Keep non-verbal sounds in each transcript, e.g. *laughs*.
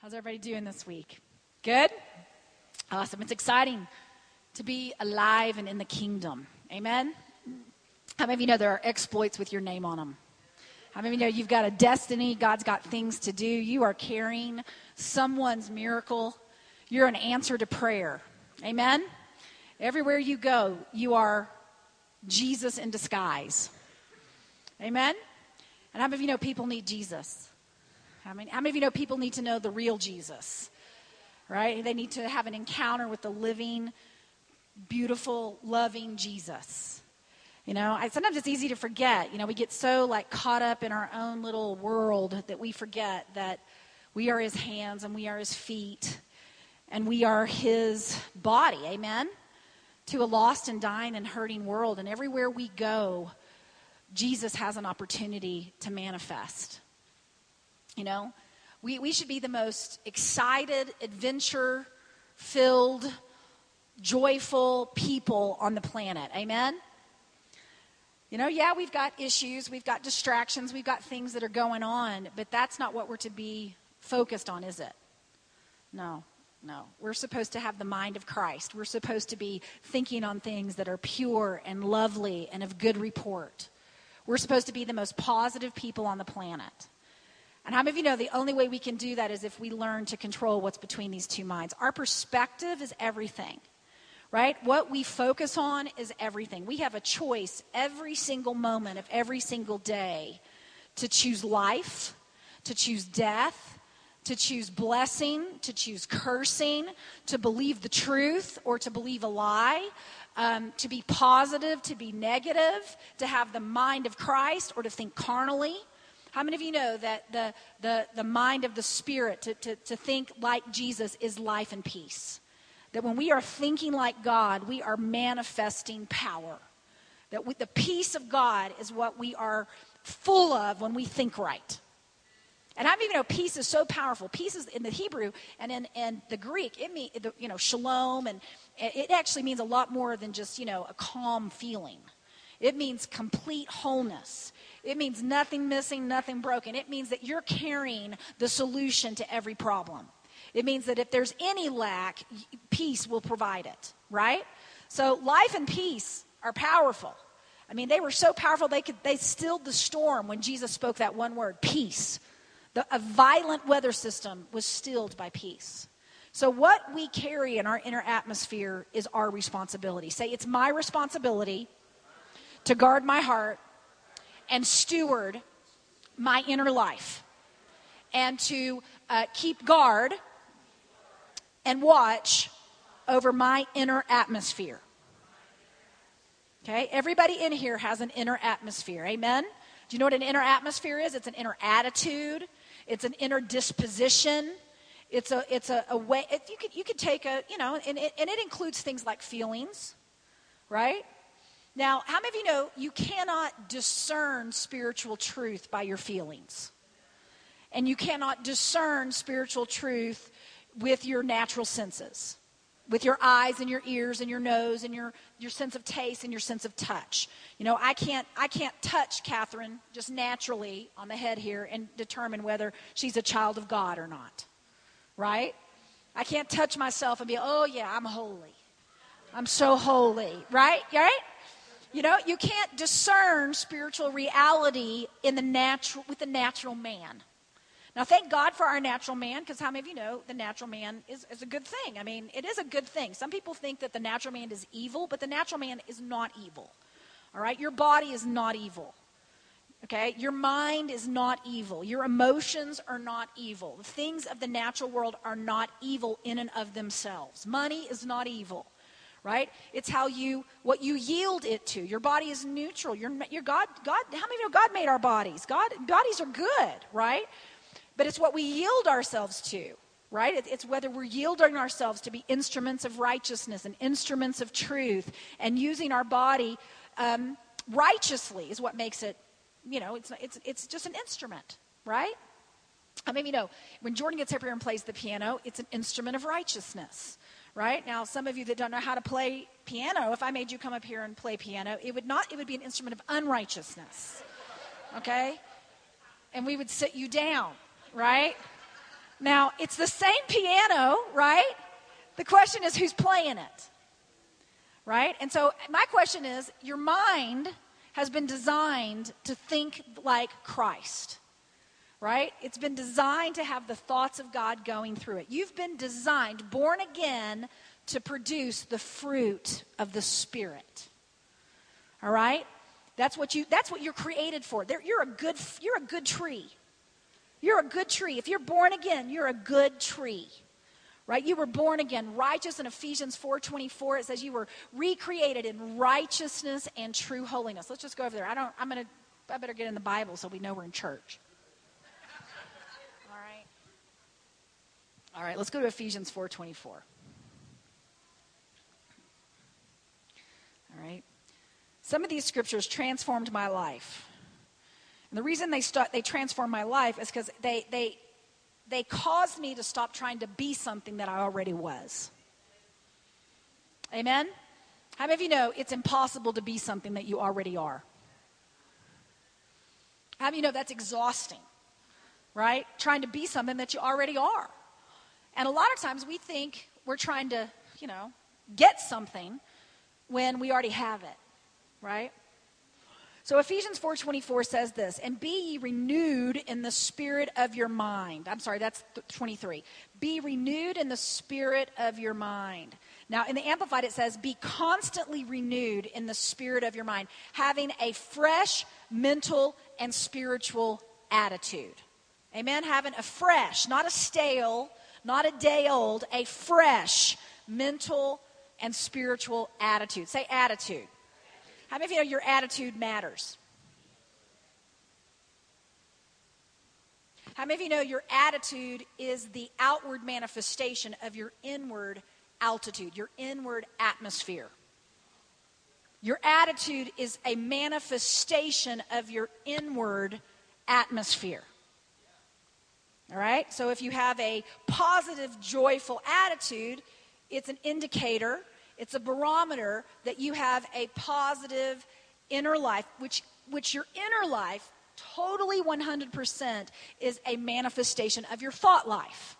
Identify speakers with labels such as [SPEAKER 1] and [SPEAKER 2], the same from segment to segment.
[SPEAKER 1] How's everybody doing this week? Good? Awesome. It's exciting to be alive and in the kingdom. Amen? How many of you know there are exploits with your name on them? How many of you know you've got a destiny? God's got things to do. You are carrying someone's miracle. You're an answer to prayer. Amen? Everywhere you go, you are Jesus in disguise. Amen? And how many of you know people need Jesus? How many, how many of you know people need to know the real Jesus? Right? They need to have an encounter with the living, beautiful, loving Jesus. You know, I, sometimes it's easy to forget. You know, we get so like caught up in our own little world that we forget that we are his hands and we are his feet and we are his body. Amen? To a lost and dying and hurting world. And everywhere we go, Jesus has an opportunity to manifest. You know, we, we should be the most excited, adventure filled, joyful people on the planet. Amen? You know, yeah, we've got issues, we've got distractions, we've got things that are going on, but that's not what we're to be focused on, is it? No, no. We're supposed to have the mind of Christ. We're supposed to be thinking on things that are pure and lovely and of good report. We're supposed to be the most positive people on the planet. And how many of you know the only way we can do that is if we learn to control what's between these two minds? Our perspective is everything, right? What we focus on is everything. We have a choice every single moment of every single day to choose life, to choose death, to choose blessing, to choose cursing, to believe the truth or to believe a lie, um, to be positive, to be negative, to have the mind of Christ or to think carnally. How many of you know that the, the, the mind of the Spirit, to, to, to think like Jesus, is life and peace? That when we are thinking like God, we are manifesting power. That we, the peace of God is what we are full of when we think right. And I even know peace is so powerful. Peace is in the Hebrew and in, in the Greek, it means, you know, shalom, and it actually means a lot more than just, you know, a calm feeling. It means complete wholeness. It means nothing missing, nothing broken. It means that you're carrying the solution to every problem. It means that if there's any lack, peace will provide it, right? So life and peace are powerful. I mean, they were so powerful they could they stilled the storm when Jesus spoke that one word, peace. The, a violent weather system was stilled by peace. So what we carry in our inner atmosphere is our responsibility. Say, it's my responsibility to guard my heart and steward my inner life and to uh, keep guard and watch over my inner atmosphere. Okay, everybody in here has an inner atmosphere. Amen? Do you know what an inner atmosphere is? It's an inner attitude, it's an inner disposition. It's a, it's a, a way, you, could, you could take a, you know, and and it includes things like feelings, right? Now, how many of you know you cannot discern spiritual truth by your feelings? And you cannot discern spiritual truth with your natural senses, with your eyes and your ears and your nose and your, your sense of taste and your sense of touch. You know, I can't, I can't touch Catherine just naturally on the head here and determine whether she's a child of God or not, right? I can't touch myself and be, oh, yeah, I'm holy. I'm so holy, right? Right? You know, you can't discern spiritual reality in the natural with the natural man. Now, thank God for our natural man, because how many of you know the natural man is, is a good thing? I mean, it is a good thing. Some people think that the natural man is evil, but the natural man is not evil. All right? Your body is not evil. Okay? Your mind is not evil. Your emotions are not evil. The things of the natural world are not evil in and of themselves. Money is not evil right? It's how you what you yield it to. Your body is neutral. Your your God God how many of you know God made our bodies? God bodies are good, right? But it's what we yield ourselves to, right? It, it's whether we're yielding ourselves to be instruments of righteousness and instruments of truth, and using our body um, righteously is what makes it. You know, it's it's it's just an instrument, right? I mean, you know, when Jordan gets up here and plays the piano, it's an instrument of righteousness right? Now, some of you that don't know how to play piano, if I made you come up here and play piano, it would not, it would be an instrument of unrighteousness, okay? And we would sit you down, right? Now, it's the same piano, right? The question is who's playing it? Right? And so, my question is your mind has been designed to think like Christ, right? It's been designed to have the thoughts of God going through it. You've been designed, born again, to produce the fruit of the Spirit. All right? That's what you that's what you're created for. There, you're a good you're a good tree. You're a good tree. If you're born again, you're a good tree. Right? You were born again, righteous in Ephesians 4:24 it says you were recreated in righteousness and true holiness. Let's just go over there. I don't I'm going to I better get in the Bible so we know we're in church. All right. All right, let's go to Ephesians 4:24. All right. Some of these scriptures transformed my life. And the reason they, they transformed my life is because they, they, they caused me to stop trying to be something that I already was. Amen? How many of you know it's impossible to be something that you already are? How many of you know that's exhausting, right? Trying to be something that you already are. And a lot of times we think we're trying to, you know, get something when we already have it right? So Ephesians 4:24 says this, "And be ye renewed in the spirit of your mind." I'm sorry, that's 23. Be renewed in the spirit of your mind. Now, in the Amplified it says, "Be constantly renewed in the spirit of your mind, having a fresh mental and spiritual attitude." Amen, having a fresh, not a stale, not a day old, a fresh mental and spiritual attitude. Say attitude. How many of you know your attitude matters? How many of you know your attitude is the outward manifestation of your inward altitude, your inward atmosphere? Your attitude is a manifestation of your inward atmosphere. So if you have a positive, joyful attitude, it's an indicator it's a barometer that you have a positive inner life, which, which your inner life, totally 100%, is a manifestation of your thought life.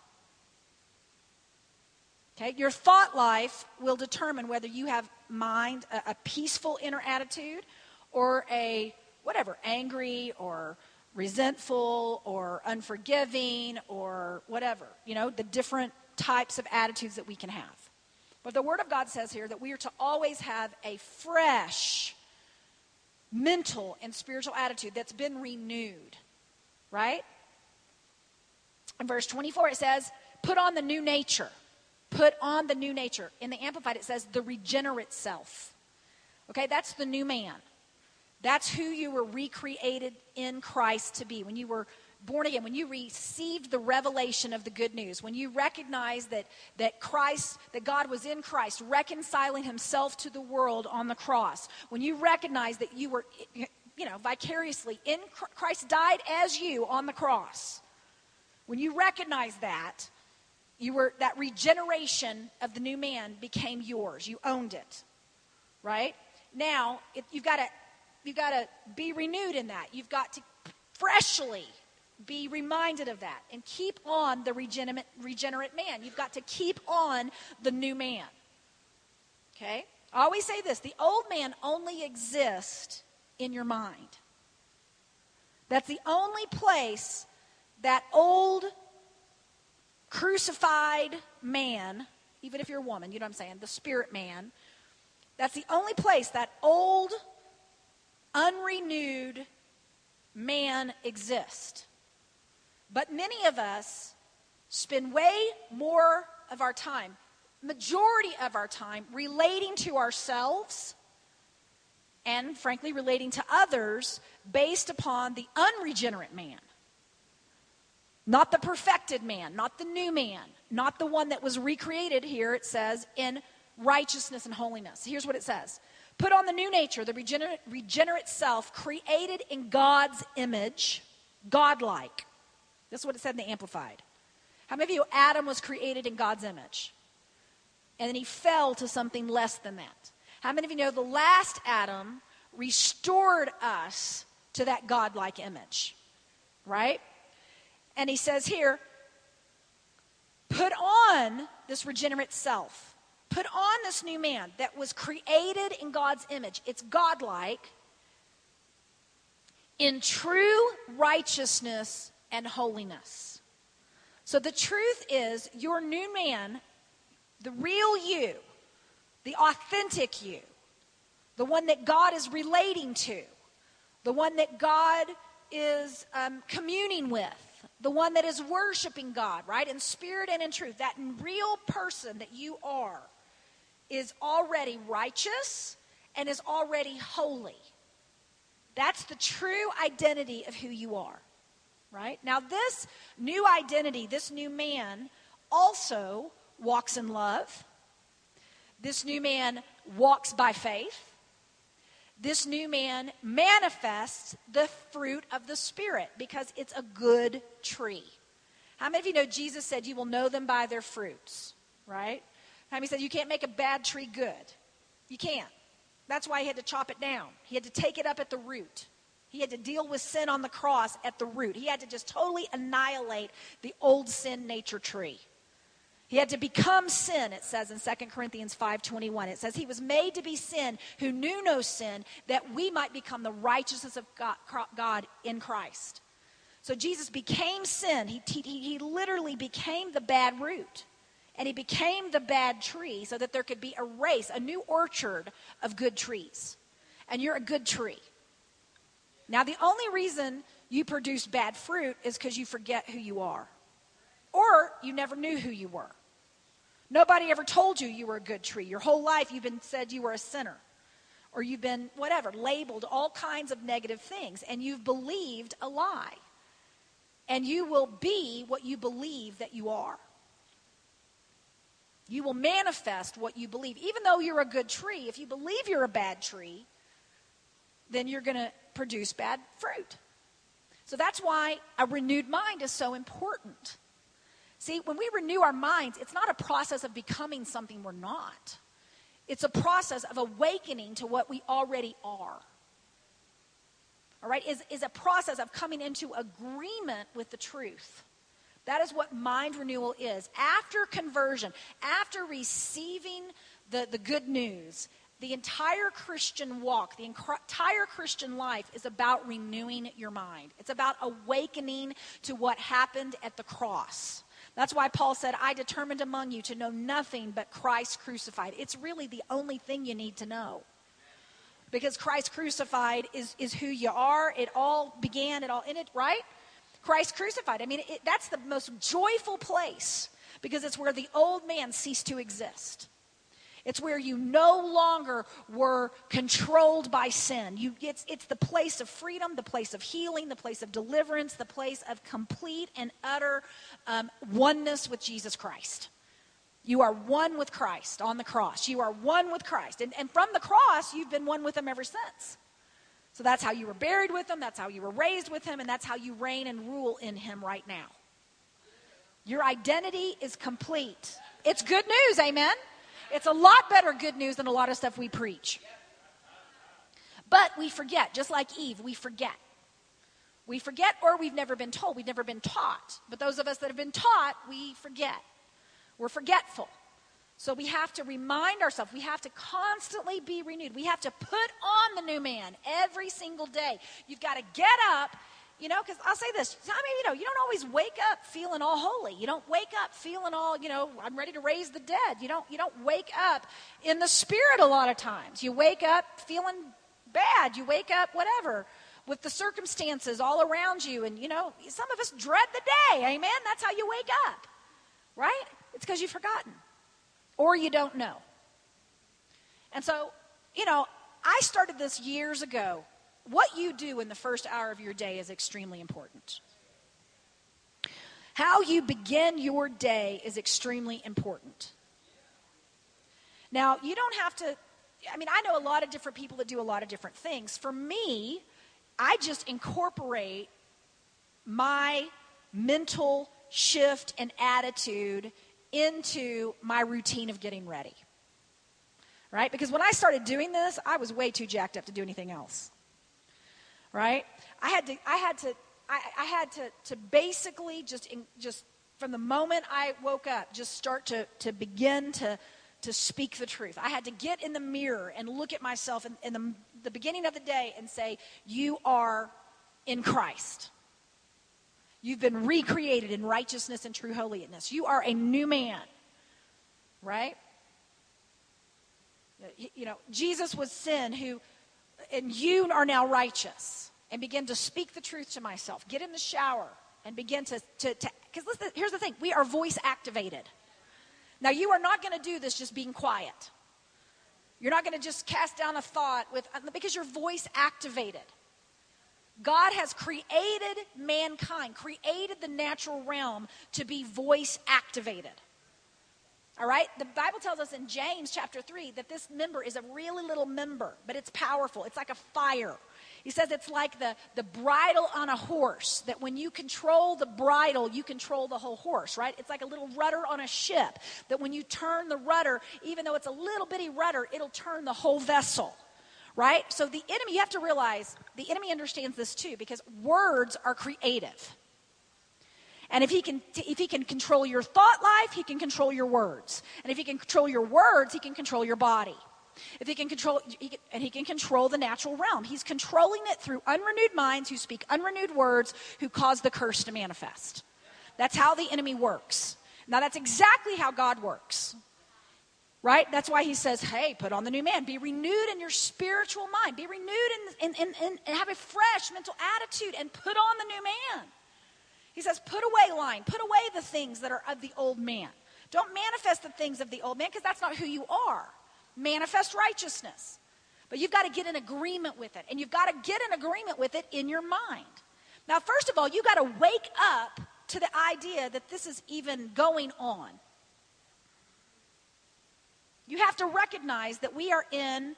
[SPEAKER 1] Okay, your thought life will determine whether you have mind, a, a peaceful inner attitude, or a whatever, angry or resentful or unforgiving or whatever. You know, the different types of attitudes that we can have. But the Word of God says here that we are to always have a fresh mental and spiritual attitude that's been renewed, right? In verse 24, it says, Put on the new nature. Put on the new nature. In the Amplified, it says, The regenerate self. Okay, that's the new man. That's who you were recreated in Christ to be. When you were born again, when you received the revelation of the good news, when you recognized that, that Christ, that God was in Christ, reconciling himself to the world on the cross, when you recognized that you were, you know, vicariously in Christ died as you on the cross, when you recognized that, you were, that regeneration of the new man became yours. You owned it, right? Now, if you've got to, you've got to be renewed in that. You've got to freshly be reminded of that and keep on the regenerate, regenerate man. You've got to keep on the new man. Okay? I always say this the old man only exists in your mind. That's the only place that old crucified man, even if you're a woman, you know what I'm saying, the spirit man, that's the only place that old, unrenewed man exists. But many of us spend way more of our time, majority of our time, relating to ourselves and, frankly, relating to others based upon the unregenerate man. Not the perfected man, not the new man, not the one that was recreated here, it says, in righteousness and holiness. Here's what it says Put on the new nature, the regenerate, regenerate self, created in God's image, godlike. This is what it said in the Amplified. How many of you, Adam was created in God's image? And then he fell to something less than that. How many of you know the last Adam restored us to that godlike image? Right? And he says here, put on this regenerate self. Put on this new man that was created in God's image. It's godlike in true righteousness and holiness. So the truth is, your new man, the real you, the authentic you, the one that God is relating to, the one that God is um, communing with, the one that is worshiping God, right? In spirit and in truth. That real person that you are is already righteous and is already holy. That's the true identity of who you are, right? Now, this new identity, this new man, also walks in love. This new man walks by faith this new man manifests the fruit of the Spirit because it's a good tree. How many of you know Jesus said you will know them by their fruits, right? Many said you can't make a bad tree good? You can't. That's why he had to chop it down. He had to take it up at the root. He had to deal with sin on the cross at the root. He had to just totally annihilate the old sin nature tree. He had to become sin, it says in 2 Corinthians 5:21. It says he was made to be sin who knew no sin that we might become the righteousness of God in Christ. So Jesus became sin. He, he, he literally became the bad root. And he became the bad tree so that there could be a race, a new orchard of good trees. And you're a good tree. Now, the only reason you produce bad fruit is because you forget who you are, or you never knew who you were. Nobody ever told you you were a good tree. Your whole life you've been said you were a sinner. Or you've been, whatever, labeled all kinds of negative things. And you've believed a lie. And you will be what you believe that you are. You will manifest what you believe. Even though you're a good tree, if you believe you're a bad tree, then you're going to produce bad fruit. So that's why a renewed mind is so important. See, when we renew our minds, it's not a process of becoming something we're not. It's a process of awakening to what we already are. All right, is, is a process of coming into agreement with the truth. That is what mind renewal is. After conversion, after receiving the, the good news, the entire Christian walk, the entire Christian life is about renewing your mind. It's about awakening to what happened at the cross. That's why Paul said, I determined among you to know nothing but Christ crucified. It's really the only thing you need to know. Because Christ crucified is, is who you are. It all began, it all it, right? Christ crucified. I mean, it, that's the most joyful place because it's where the old man ceased to exist. It's where you no longer were controlled by sin. You, it's, it's the place of freedom, the place of healing, the place of deliverance, the place of complete and utter um, oneness with Jesus Christ. You are one with Christ on the cross. You are one with Christ. And, and from the cross, you've been one with Him ever since. So that's how you were buried with Him, that's how you were raised with Him, and that's how you reign and rule in Him right now. Your identity is complete. It's good news, amen? It's a lot better good news than a lot of stuff we preach. But we forget, just like Eve, we forget. We forget or we've never been told. We've never been taught. But those of us that have been taught, we forget. We're forgetful. So we have to remind ourselves, we have to constantly be renewed. We have to put on the new man every single day. You've got to get up you know, because I'll say this. I mean, you know, you don't always wake up feeling all holy. You don't wake up feeling all, you know, I'm ready to raise the dead. You don't, you don't wake up in the spirit a lot of times. You wake up feeling bad. You wake up whatever with the circumstances all around you. And, you know, some of us dread the day. Amen. That's how you wake up, right? It's because you've forgotten or you don't know. And so, you know, I started this years ago what you do in the first hour of your day is extremely important. How you begin your day is extremely important. Now, you don't have to, I mean, I know a lot of different people that do a lot of different things. For me, I just incorporate my mental shift and attitude into my routine of getting ready. Right? Because when I started doing this, I was way too jacked up to do anything else right? I had to, I had to, I, I had to, to basically just, in, just from the moment I woke up, just start to, to begin to, to speak the truth. I had to get in the mirror and look at myself in, in the, the beginning of the day and say, You are in Christ. You've been recreated in righteousness and true holiness. You are a new man, right? You know, Jesus was sin who, and you are now righteous. And begin to speak the truth to myself. Get in the shower and begin to, to, because listen, here's the thing we are voice activated. Now, you are not going to do this just being quiet. You're not going to just cast down a thought with, uh, because you're voice activated. God has created mankind, created the natural realm to be voice activated. All right? The Bible tells us in James chapter 3 that this member is a really little member, but it's powerful. It's like a fire. He says it's like the, the bridle on a horse, that when you control the bridle, you control the whole horse, right? It's like a little rudder on a ship, that when you turn the rudder, even though it's a little bitty rudder, it'll turn the whole vessel right? So the enemy, you have to realize the enemy understands this too because words are creative. And if he can if he can control your thought life, he can control your words. And if he can control your words, he can control your body. If he can control he can, and he can control the natural realm. He's controlling it through unrenewed minds who speak unrenewed words who cause the curse to manifest. That's how the enemy works. Now that's exactly how God works. Right? That's why he says, hey, put on the new man. Be renewed in your spiritual mind. Be renewed and in, in, in, have a fresh mental attitude and put on the new man. He says, put away lying. Put away the things that are of the old man. Don't manifest the things of the old man because that's not who you are. Manifest righteousness. But you've got to get in agreement with it. And you've got to get in agreement with it in your mind. Now, first of all, you've got to wake up to the idea that this is even going on. You have to recognize that we are in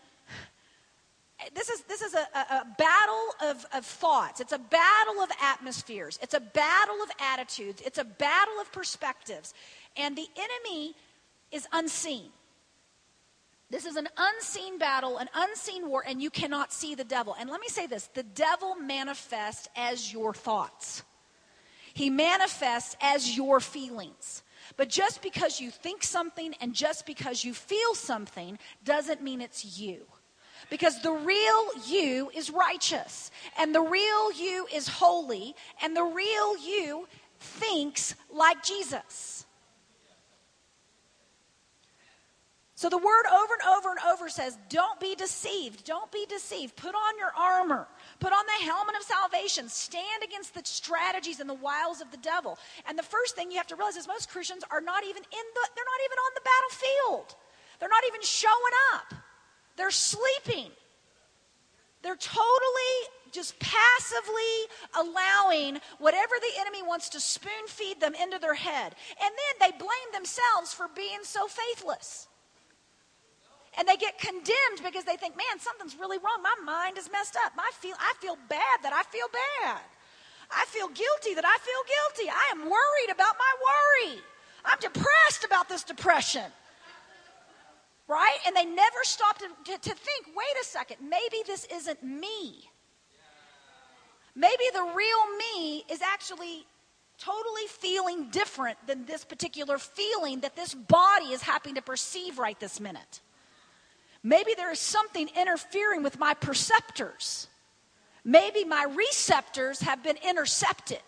[SPEAKER 1] this is this is a, a, battle of, of thoughts. It's a battle of atmospheres. It's a battle of attitudes. It's a battle of perspectives. And the enemy is unseen. This is an unseen battle an unseen war and you cannot see the devil. And let me say this the devil manifests as your thoughts. He manifests as your feelings but just because you think something and just because you feel something doesn't mean it's you. Because the real you is righteous, and the real you is holy, and the real you thinks like Jesus. So the word over and over and over says, Don't be deceived. Don't be deceived. Put on your armor. Put on the helmet of salvation. Stand against the strategies and the wiles of the devil. And the first thing you have to realize is most Christians are not even in the, they're not even on the battlefield. They're not even showing up. They're sleeping. They're totally just passively allowing whatever the enemy wants to spoon feed them into their head. And then they blame themselves for being so faithless. And they get condemned because they think, man, something's really wrong. My mind is messed up. I feel, I feel bad that I feel bad. I feel guilty that I feel guilty. I am worried about my worry. I'm depressed about this depression. Right? And they never stop to, to, to think wait a second, maybe this isn't me. Maybe the real me is actually totally feeling different than this particular feeling that this body is having to perceive right this minute. Maybe there is something interfering with my perceptors. Maybe my receptors have been intercepted.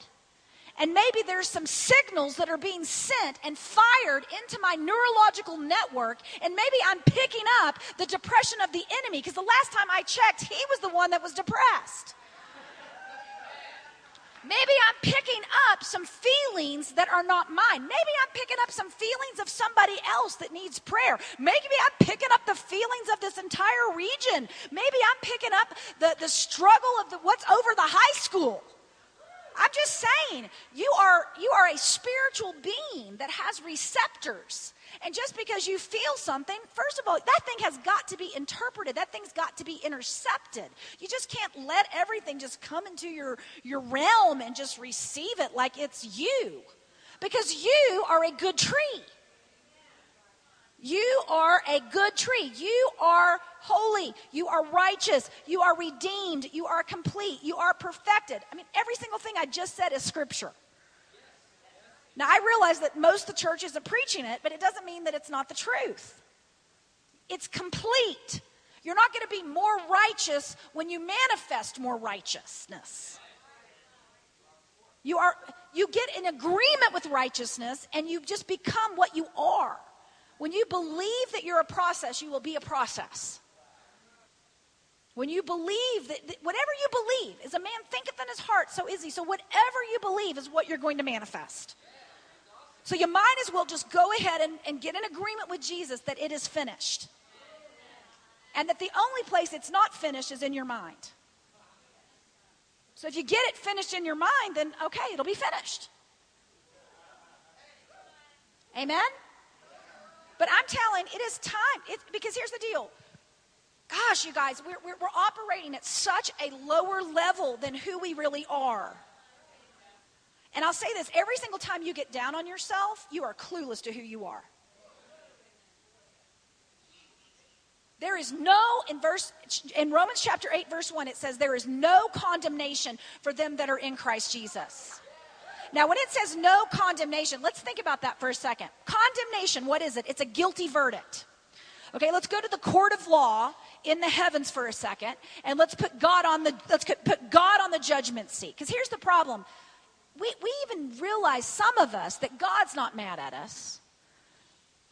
[SPEAKER 1] And maybe there's some signals that are being sent and fired into my neurological network. And maybe I'm picking up the depression of the enemy because the last time I checked, he was the one that was depressed. Maybe I'm picking up some feelings that are not mine. Maybe I'm picking up some feelings of somebody else that needs prayer. Maybe I'm picking up the feelings of this entire region. Maybe I'm picking up the, the struggle of the, what's over the high school. I'm just saying, you are, you are a spiritual being that has receptors. And just because you feel something, first of all, that thing has got to be interpreted. That thing's got to be intercepted. You just can't let everything just come into your, your realm and just receive it like it's you. Because you are a good tree. You are a good tree. You are holy. You are righteous. You are redeemed. You are complete. You are perfected. I mean, every single thing I just said is scripture. Now, I realize that most of the church isn't preaching it, but it doesn't mean that it's not the truth. It's complete. You're not going to be more righteous when you manifest more righteousness. You are you get in agreement with righteousness and you just become what you are. When you believe that you're a process, you will be a process. When you believe that, that, whatever you believe, is a man thinketh in his heart, so is he. So whatever you believe is what you're going to manifest. So you might as well just go ahead and, and get in agreement with Jesus that it is finished. And that the only place it's not finished is in your mind. So if you get it finished in your mind, then okay, it'll be finished. Amen? But I'm telling, it is time. It, because here's the deal. Gosh, you guys, we're, we're, we're operating at such a lower level than who we really are. And I'll say this every single time you get down on yourself, you are clueless to who you are. There is no, in verse, in Romans chapter 8, verse 1, it says, there is no condemnation for them that are in Christ Jesus. Now, when it says no condemnation, let's think about that for a second. Condemnation, what is it? It's a guilty verdict. Okay, let's go to the court of law in the heavens for a second, and let's put God on the let's put God on the judgment seat. Because here's the problem: we we even realize some of us that God's not mad at us,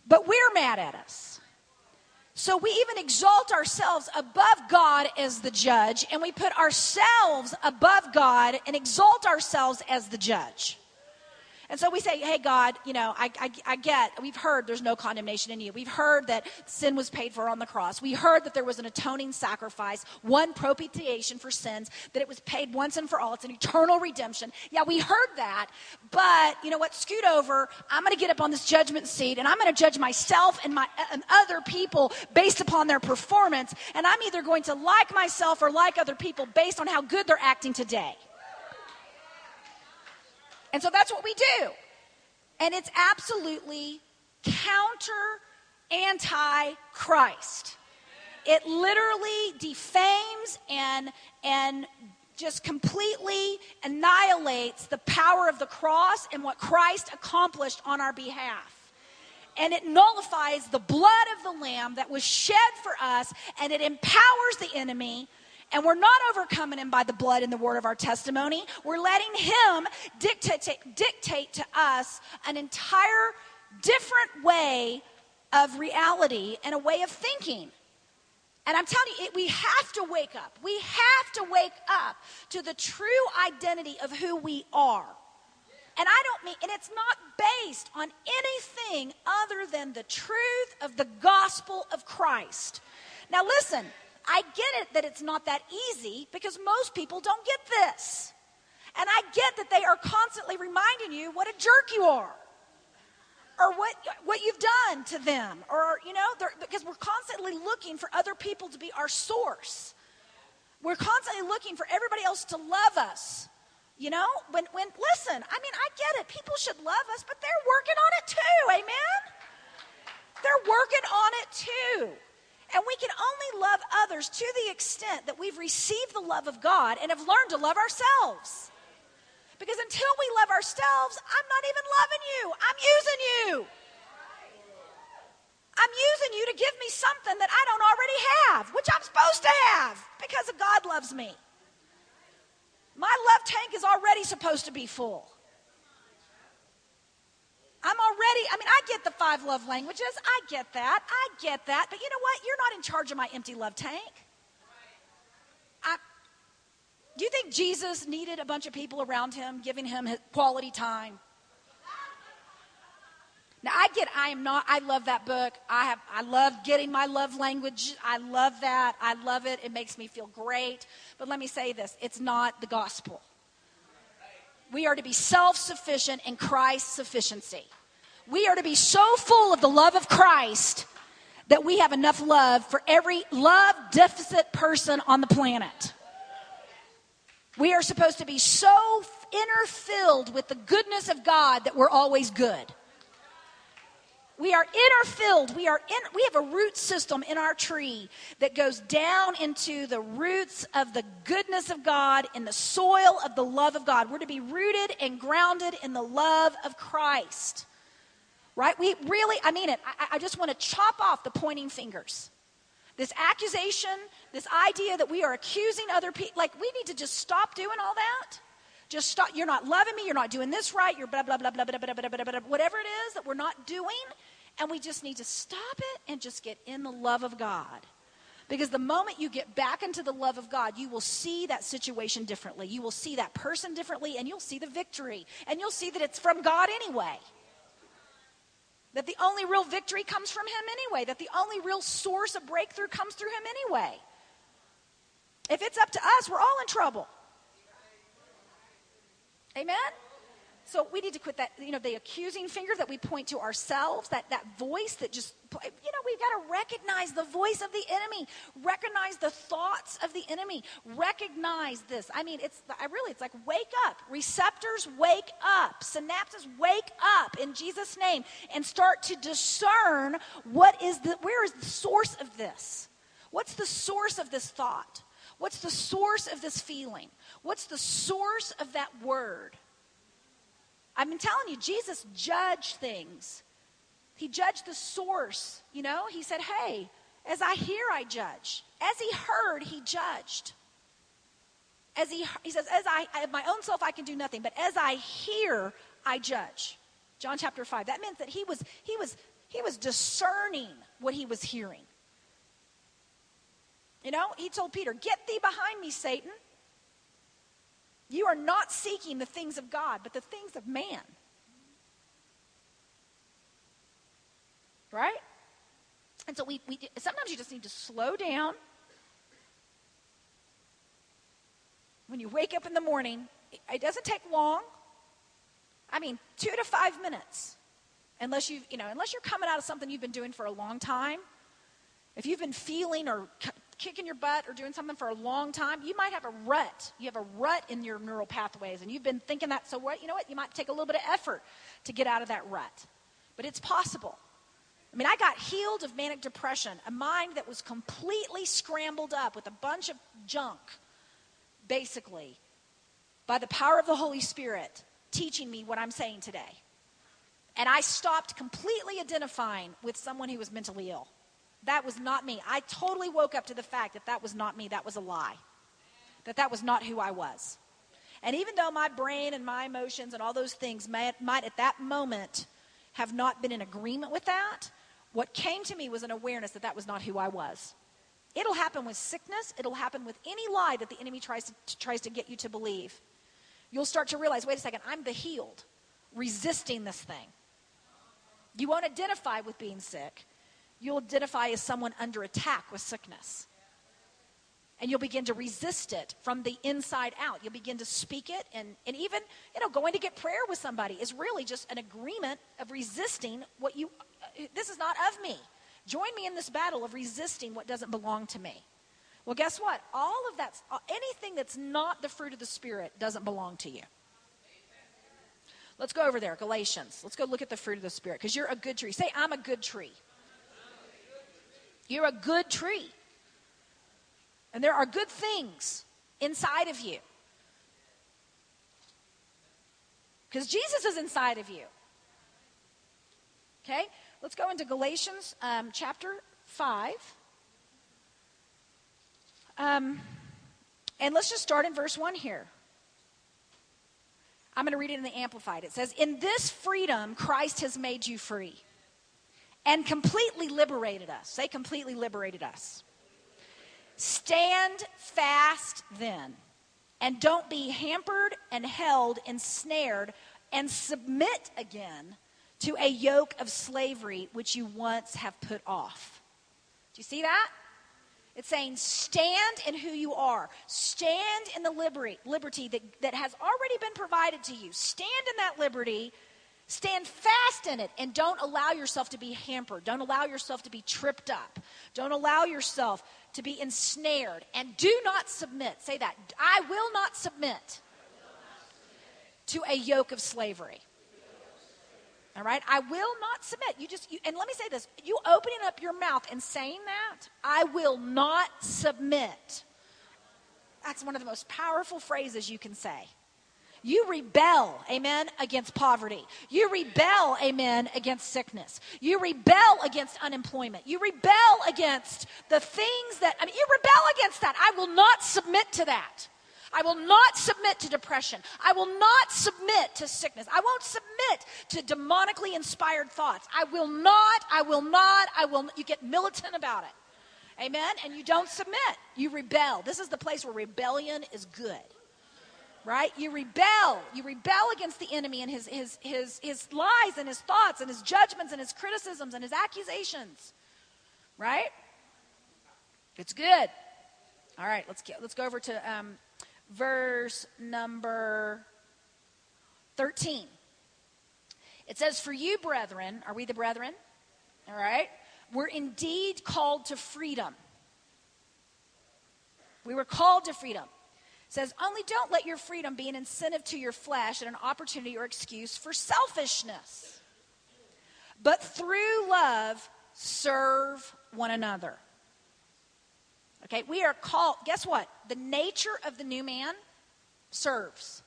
[SPEAKER 1] but we're mad at us. So we even exalt ourselves above God as the judge, and we put ourselves above God and exalt ourselves as the judge. And so we say, hey, God, you know, I, I, I, get, we've heard there's no condemnation in you. We've heard that sin was paid for on the cross. We heard that there was an atoning sacrifice, one propitiation for sins, that it was paid once and for all. It's an eternal redemption. Yeah, we heard that. But you know what? Scoot over. I'm going to get up on this judgment seat and I'm going to judge myself and, my, and other people based upon their performance. And I'm either going to like myself or like other people based on how good they're acting today. And so that's what we do. And it's absolutely counter anti Christ. It literally defames and, and just completely annihilates the power of the cross and what Christ accomplished on our behalf. And it nullifies the blood of the Lamb that was shed for us, and it empowers the enemy and we're not overcoming him by the blood and the word of our testimony. We're letting him dictate, dictate to us an entire different way of reality and a way of thinking. And I'm telling you, it, we have to wake up. We have to wake up to the true identity of who we are. And I don't mean, and it's not based on anything other than the truth of the gospel of Christ. Now, listen, I get it that it's not that easy because most people don't get this. And I get that they are constantly reminding you what a jerk you are or what, what you've done to them or, you know, because we're constantly looking for other people to be our source. We're constantly looking for everybody else to love us. You know, when, when, listen, I mean, I get it. People should love us, but they're working on it too. Amen? They're working on it too. And we can only love others to the extent that we've received the love of God and have learned to love ourselves. Because until we love ourselves, I'm not even loving you. I'm using you. I'm using you to give me something that I don't already have, which I'm supposed to have because God loves me. My love tank is already supposed to be full. I'm already, I mean, I get the five love languages. I get that. I get that. But you know what? You're not in charge of my empty love tank. I, do you think Jesus needed a bunch of people around him giving him quality time? Now I get I am not I love that book. I have I love getting my love language. I love that. I love it. It makes me feel great. But let me say this, it's not the gospel. We are to be self sufficient in Christ's sufficiency. We are to be so full of the love of Christ that we have enough love for every love deficit person on the planet. We are supposed to be so inner filled with the goodness of God that we're always good. We are inner filled. We are in we have a root system in our tree that goes down into the roots of the goodness of God in the soil of the love of God. We're to be rooted and grounded in the love of Christ. Right? We really, I mean it. I, I just want to chop off the pointing fingers. This accusation, this idea that we are accusing other people, like we need to just stop doing all that. Just stop. You're not loving me. You're not doing this right. You're blah, blah, blah, blah, blah, blah, blah, blah, blah, whatever it is that we're not doing. And we just need to stop it and just get in the love of God. Because the moment you get back into the love of God, you will see that situation differently. You will see that person differently, and you'll see the victory. And you'll see that it's from God anyway. That the only real victory comes from Him anyway. That the only real source of breakthrough comes through Him anyway. If it's up to us, we're all in trouble. Amen? So we need to quit that, you know, the accusing finger that we point to ourselves, that, that voice that just, you know, we've got to recognize the voice of the enemy, recognize the thoughts of the enemy, recognize this. I mean, it's, I really, it's like wake up. Receptors, wake up. Synapses, wake up in Jesus' name and start to discern what is the, where is the source of this? What's the source of this thought? What's the source of this feeling? What's the source of that word? I've been telling you, Jesus judged things. He judged the source. You know, he said, Hey, as I hear, I judge. As he heard, he judged. As he, he says, as I, of my own self, I can do nothing, but as I hear, I judge. John chapter 5. That meant that he was, he was, he was discerning what he was hearing. You know, he told Peter, Get thee behind me, Satan. You are not seeking the things of God, but the things of man. Right? And so we, we sometimes you just need to slow down. When you wake up in the morning, it doesn't take long. I mean, two to five minutes. Unless you, you know, unless you're coming out of something you've been doing for a long time. If you've been feeling or kicking your butt or doing something for a long time, you might have a rut. You have a rut in your neural pathways, and you've been thinking that. So what? You know what? You might take a little bit of effort to get out of that rut, but it's possible. I mean, I got healed of manic depression, a mind that was completely scrambled up with a bunch of junk, basically, by the power of the Holy Spirit teaching me what I'm saying today. And I stopped completely identifying with someone who was mentally ill. That was not me. I totally woke up to the fact that that was not me. That was a lie. That that was not who I was. And even though my brain and my emotions and all those things might, might at that moment have not been in agreement with that, what came to me was an awareness that that was not who I was. It'll happen with sickness. It'll happen with any lie that the enemy tries to, tries to get you to believe. You'll start to realize wait a second, I'm the healed, resisting this thing. You won't identify with being sick you'll identify as someone under attack with sickness. And you'll begin to resist it from the inside out. You'll begin to speak it. And, and even, you know, going to get prayer with somebody is really just an agreement of resisting what you, uh, this is not of me. Join me in this battle of resisting what doesn't belong to me. Well, guess what? All of that, uh, anything that's not the fruit of the Spirit doesn't belong to you. Let's go over there, Galatians. Let's go look at the fruit of the Spirit because you're a good tree. Say, I'm a good tree. You're a good tree. And there are good things inside of you. Because Jesus is inside of you. Okay? Let's go into Galatians um, chapter 5. Um, and let's just start in verse 1 here. I'm going to read it in the Amplified. It says, In this freedom, Christ has made you free and completely liberated us. They completely liberated us. Stand fast then, and don't be hampered and held, ensnared, and submit again to a yoke of slavery which you once have put off. Do you see that? It's saying stand in who you are. Stand in the liberty, liberty that, that has already been provided to you. Stand in that liberty Stand fast in it and don't allow yourself to be hampered. Don't allow yourself to be tripped up. Don't allow yourself to be ensnared. And do not submit. Say that. I will not submit to a yoke of slavery. All right? I will not submit. You just, you, and let me say this you opening up your mouth and saying that, I will not submit. That's one of the most powerful phrases you can say. You rebel, amen, against poverty. You rebel, amen, against sickness. You rebel against unemployment. You rebel against the things that, I mean, you rebel against that. I will not submit to that. I will not submit to depression. I will not submit to sickness. I won't submit to demonically inspired thoughts. I will not, I will not, I will, you get militant about it. Amen? And you don't submit. You rebel. This is the place where rebellion is good right? You rebel. You rebel against the enemy and his, his, his, his lies and his thoughts and his judgments and his criticisms and his accusations, right? It's good. All right, let's, get, let's go over to um, verse number 13. It says, For you, brethren, are we the brethren? All right. We're indeed called to freedom. We were called to freedom says, Only don't let your freedom be an incentive to your flesh and an opportunity or excuse for selfishness. But through love, serve one another. Okay, we are called, guess what? The nature of the new man serves.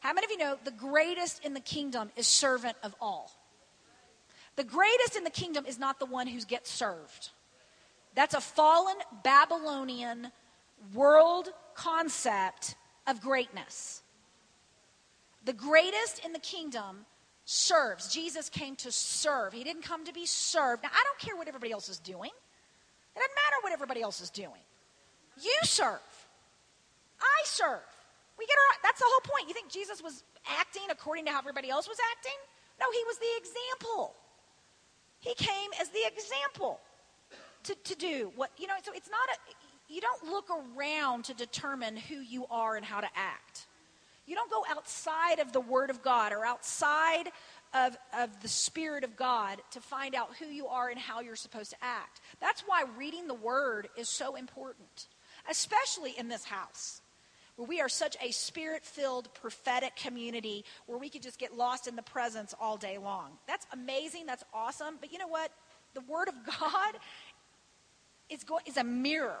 [SPEAKER 1] How many of you know the greatest in the kingdom is servant of all? The greatest in the kingdom is not the one who gets served. That's a fallen Babylonian world concept of greatness. The greatest in the kingdom serves. Jesus came to serve. He didn't come to be served. Now, I don't care what everybody else is doing. It doesn't matter what everybody else is doing. You serve. I serve. We get our, that's the whole point. You think Jesus was acting according to how everybody else was acting? No, he was the example. He came as the example to, to do what, you know, so it's not a, you don't look around to determine who you are and how to act. You don't go outside of the Word of God or outside of, of the Spirit of God to find out who you are and how you're supposed to act. That's why reading the Word is so important, especially in this house where we are such a spirit filled prophetic community where we could just get lost in the presence all day long. That's amazing. That's awesome. But you know what? The Word of *laughs* God is, go- is a mirror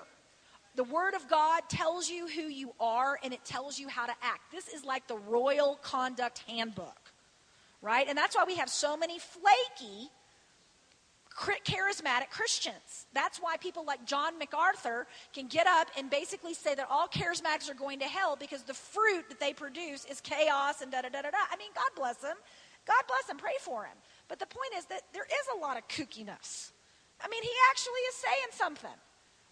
[SPEAKER 1] the Word of God tells you who you are and it tells you how to act. This is like the Royal Conduct Handbook, right? And that's why we have so many flaky, charismatic Christians. That's why people like John MacArthur can get up and basically say that all charismatics are going to hell because the fruit that they produce is chaos and da da da da da. I mean, God bless them. God bless him. Pray for him. But the point is that there is a lot of kookiness. I mean, he actually is saying something.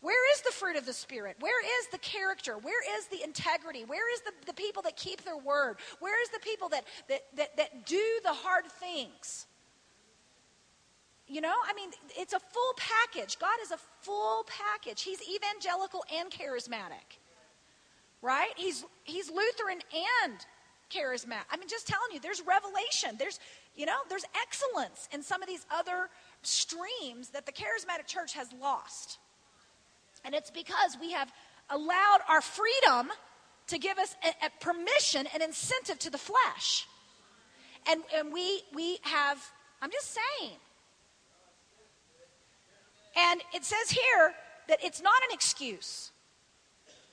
[SPEAKER 1] Where is the fruit of the Spirit? Where is the character? Where is the integrity? Where is the, the people that keep their word? Where is the people that, that, that, that do the hard things? You know, I mean, it's a full package. God is a full package. He's evangelical and charismatic, right? He's, he's Lutheran and charismatic. I mean, just telling you, there's revelation. There's, you know, there's excellence in some of these other streams that the charismatic church has lost. And it's because we have allowed our freedom to give us a, a permission and incentive to the flesh. And, and we, we have, I'm just saying. And it says here that it's not an excuse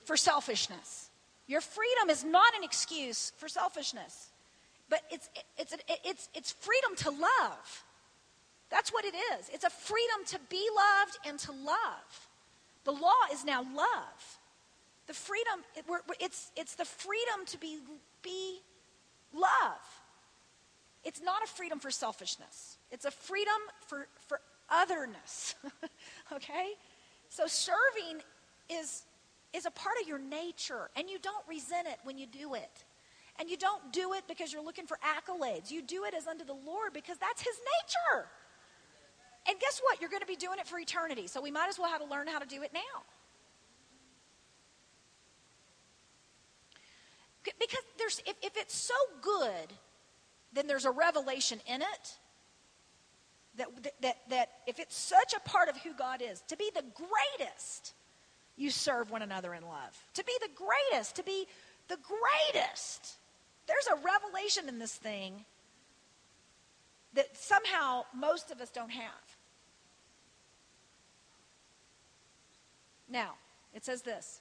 [SPEAKER 1] for selfishness. Your freedom is not an excuse for selfishness, but it's, it's, it's, it's freedom to love. That's what it is. It's a freedom to be loved and to love. The law is now love. The freedom, it, it's, it's the freedom to be, be love. It's not a freedom for selfishness, it's a freedom for, for otherness. *laughs* okay? So serving is, is a part of your nature, and you don't resent it when you do it. And you don't do it because you're looking for accolades. You do it as unto the Lord because that's His nature. And guess what? You're going to be doing it for eternity. So we might as well have to learn how to do it now. Because there's, if, if it's so good, then there's a revelation in it that, that, that if it's such a part of who God is, to be the greatest, you serve one another in love. To be the greatest, to be the greatest. There's a revelation in this thing that somehow most of us don't have. Now, it says this.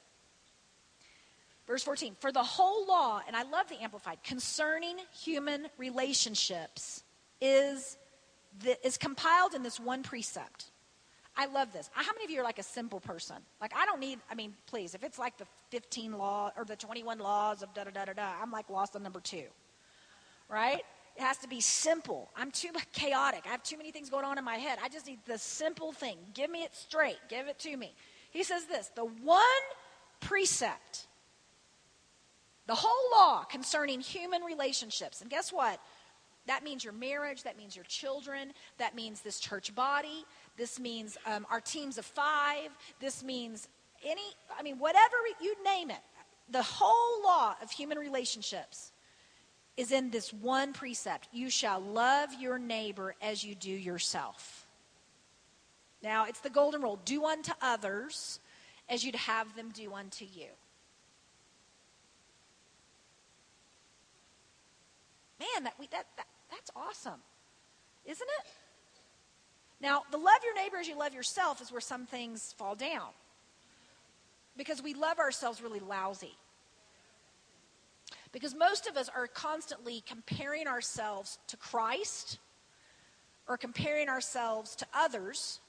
[SPEAKER 1] Verse 14, for the whole law, and I love the Amplified, concerning human relationships is, the, is compiled in this one precept. I love this. How many of you are like a simple person? Like, I don't need, I mean, please, if it's like the 15 law or the 21 laws of da da da da da, I'm like lost on number two. Right? It has to be simple. I'm too chaotic. I have too many things going on in my head. I just need the simple thing. Give me it straight. Give it to me. He says this the one precept, the whole law concerning human relationships. And guess what? That means your marriage, that means your children, that means this church body, this means um, our teams of five, this means any, I mean, whatever you name it. The whole law of human relationships is in this one precept you shall love your neighbor as you do yourself. Now, it's the golden rule do unto others as you'd have them do unto you. Man, that, we, that, that, that's awesome, isn't it? Now, the love your neighbor as you love yourself is where some things fall down because we love ourselves really lousy. Because most of us are constantly comparing ourselves to Christ or comparing ourselves to others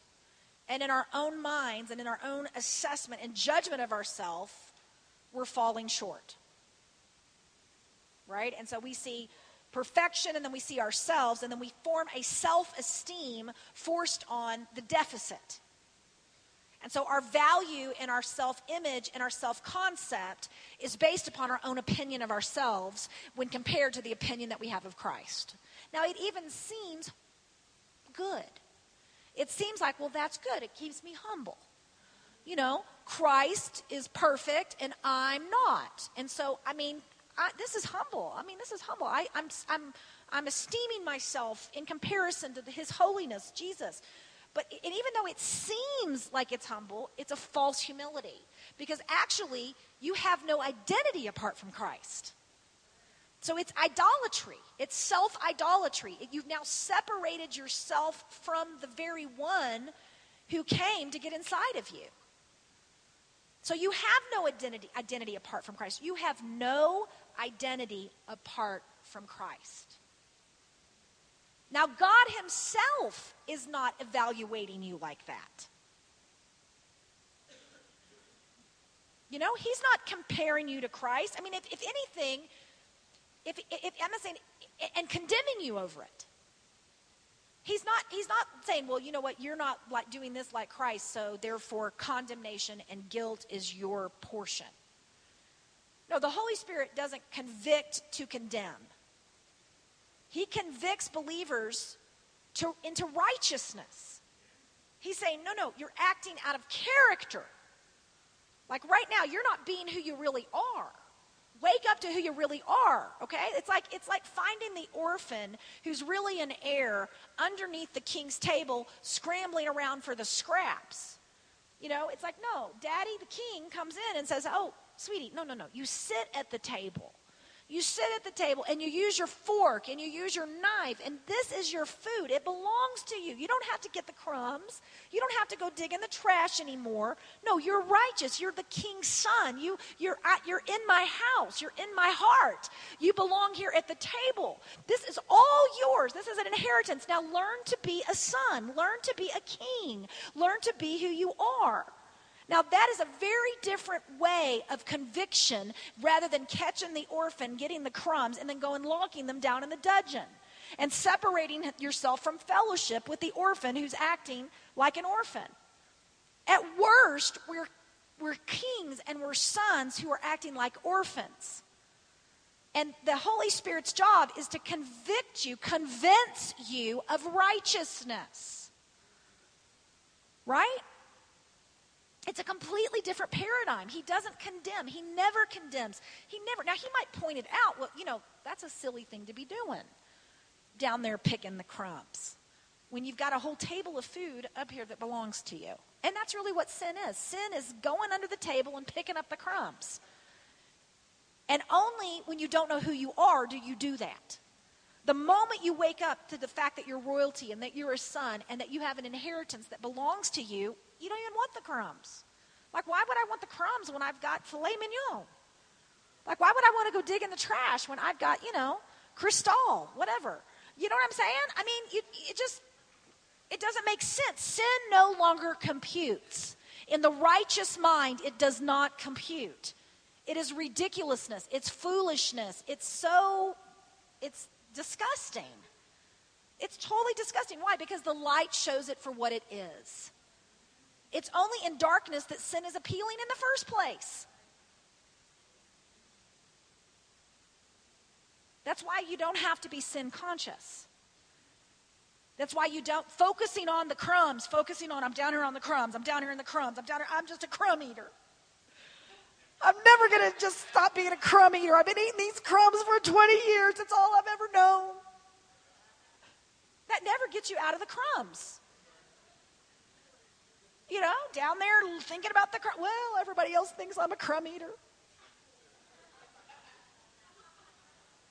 [SPEAKER 1] and in our own minds and in our own assessment and judgment of ourselves, we're falling short. Right? And so we see perfection and then we see ourselves and then we form a self esteem forced on the deficit. And so our value and our self image and our self concept is based upon our own opinion of ourselves when compared to the opinion that we have of Christ. Now, it even seems good it seems like, well, that's good. It keeps me humble. You know, Christ is perfect and I'm not. And so, I mean, I, this is humble. I mean, this is humble. I, I'm, I'm, I'm esteeming myself in comparison to the, his holiness, Jesus. But and even though it seems like it's humble, it's a false humility. Because actually, you have no identity apart from Christ. So it's idolatry. It's self idolatry. You've now separated yourself from the very one who came to get inside of you. So you have no identity, identity apart from Christ. You have no identity apart from Christ. Now, God Himself is not evaluating you like that. You know, He's not comparing you to Christ. I mean, if, if anything, if, if I'm saying, and condemning you over it. He's not, he's not saying, well, you know what, you're not like doing this like Christ, so therefore condemnation and guilt is your portion. No, the Holy Spirit doesn't convict to condemn. He convicts believers to, into righteousness. He's saying, no, no, you're acting out of character. Like right now, you're not being who you really are wake up to who you really are okay? It's like it's like finding the orphan who's really an heir underneath the king's table scrambling around for the scraps. You know it's like no daddy the king comes in and says oh sweetie no no no. You sit at the table you sit at the table and you use your fork and you use your knife, and this is your food. It belongs to you. You don't have to get the crumbs. You don't have to go dig in the trash anymore. No, you're righteous. You're the king's son. You, you're, at, you're in my house. You're in my heart. You belong here at the table. This is all yours. This is an inheritance. Now learn to be a son. Learn to be a king. Learn to be who you are. Now, that is a very different way of conviction rather than catching the orphan, getting the crumbs, and then going locking them down in the dungeon and separating yourself from fellowship with the orphan who's acting like an orphan. At worst, we're, we're kings and we're sons who are acting like orphans. And the Holy Spirit's job is to convict you, convince you of righteousness. Right? It's a completely different paradigm. He doesn't condemn. He never condemns. He never, now he might point it out. Well, you know, that's a silly thing to be doing down there picking the crumbs when you've got a whole table of food up here that belongs to you. And that's really what sin is sin is going under the table and picking up the crumbs. And only when you don't know who you are do you do that. The moment you wake up to the fact that you're royalty and that you're a son and that you have an inheritance that belongs to you, you don't even want the crumbs. Like, why would I want the crumbs when I've got filet mignon? Like, why would I want to go dig in the trash when I've got, you know, Cristal, whatever? You know what I'm saying? I mean, you, it just, it doesn't make sense. Sin no longer computes. In the righteous mind, it does not compute. It is ridiculousness. It's foolishness. It's so, it's disgusting. It's totally disgusting. Why? Because the light shows it for what it is. It's only in darkness that sin is appealing in the first place. That's why you don't have to be sin conscious. That's why you don't focusing on the crumbs, focusing on I'm down here on the crumbs, I'm down here in the crumbs, I'm down here, I'm just a crumb eater. I'm never going to just stop being a crumb eater. I've been eating these crumbs for 20 years. It's all I've ever known. That never gets you out of the crumbs. You know, down there thinking about the crumb. Well, everybody else thinks I'm a crumb eater.